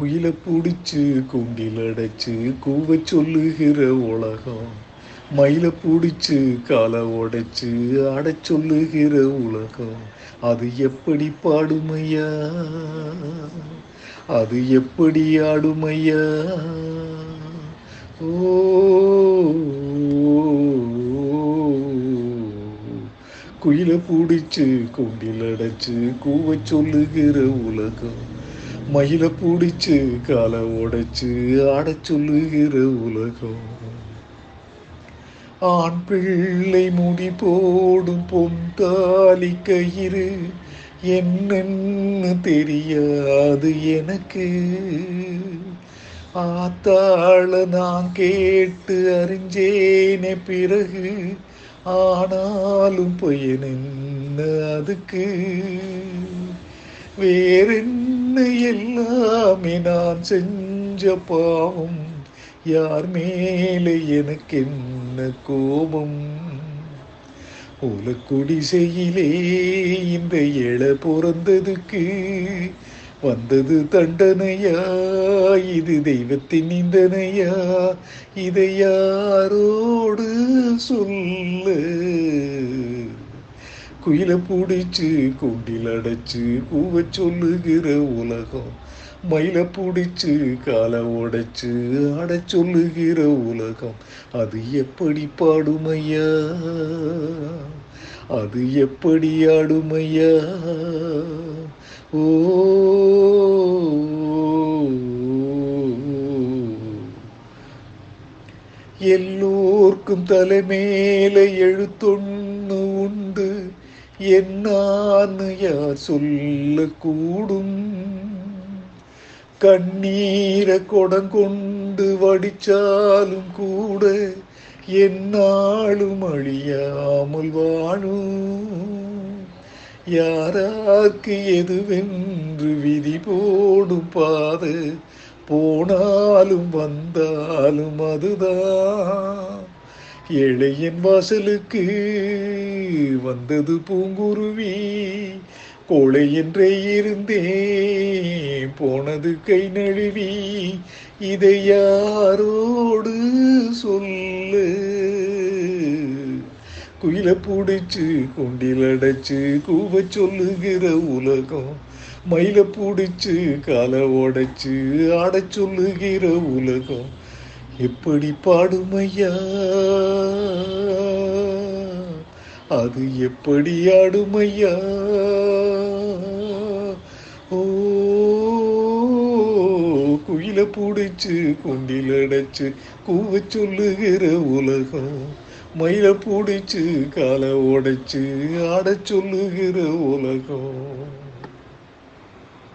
குயில பிடிச்சு கூண்டில் அடைச்சு கூவ சொல்லுகிற உலகம். மயில பிடிச்சு காலை உடைச்சு ஆடச் சொல்லுகிற உலகம். அது எப்படி பாடுமையா? அது எப்படி ஆடுமையா? ஓ குயில பிடிச்சு கூண்டில் அடைச்சு கூவ சொல்லுகிற உலகம். மயில பிடிச்சு காலை உடைச்சு ஆடச் சொல்லுகிற உலகம். ஆண் பிள்ளை முடி போடும் பொன் தாலி கயிறு என்னன்னு தெரியாது எனக்கு. ஆத்தாள நான் கேட்டு அறிஞ்சேனே பிறகு ஆனாலும் பையன் என்ன அதுக்கு? வேறென்ன எல்லாமே நான் செஞ்ச பாவம். யார் மேலே எனக்கு என்ன கோபம்? உலக்குடிசையிலே இந்த இள பிறந்ததுக்கு வந்தது தண்டனையா? இது தெய்வத்தின் நிந்தனையா? இதை யாரோடு சொல்லு? குயில பிடிச்சு குண்டில் அடைச்சு கூவ சொல்லுகிற உலகம். மயில பிடிச்சு காலை உடைச்சு ஆட சொல்லுகிற உலகம். அது எப்படி பாடுமையா? அது எப்படி ஆடுமையா? ஓ. எல்லோர்க்கும் தலைமேல எழுத்தொன்னு உண்டு. என்னான்னு யார் சொல்லக்கூடும் கண்ணீரை கொடங்கொண்டு வடிச்சாலும் கூட என்னாலும் அழியாமல் வாழும். யாராக்கு எதுவென்று விதி போடும் பாது போனாலும் வந்தாலும் அதுதான். ஏழையின் வாசலுக்கு வந்தது பூங்குருவி. கோழை என்றே இருந்தே போனது கை நழுவி. இதை யாரோடு சொல்லு? குயில பிடிச்சு குண்டில் அடைச்சு கூவ சொல்லுகிற உலகம். மயில பிடிச்சு காலை உடைச்சு ஆடச் சொல்லுகிற உலகம். எப்படி பாடுமையா? அது எப்படி ஆடுமையா? ஓ குயில பிடிச்சு குண்டில் அடைச்சு கூவ சொல்லுகிற உலகம். மயில பிடிச்சு காலை உடைச்சு ஆட சொல்லுகிற உலகம்.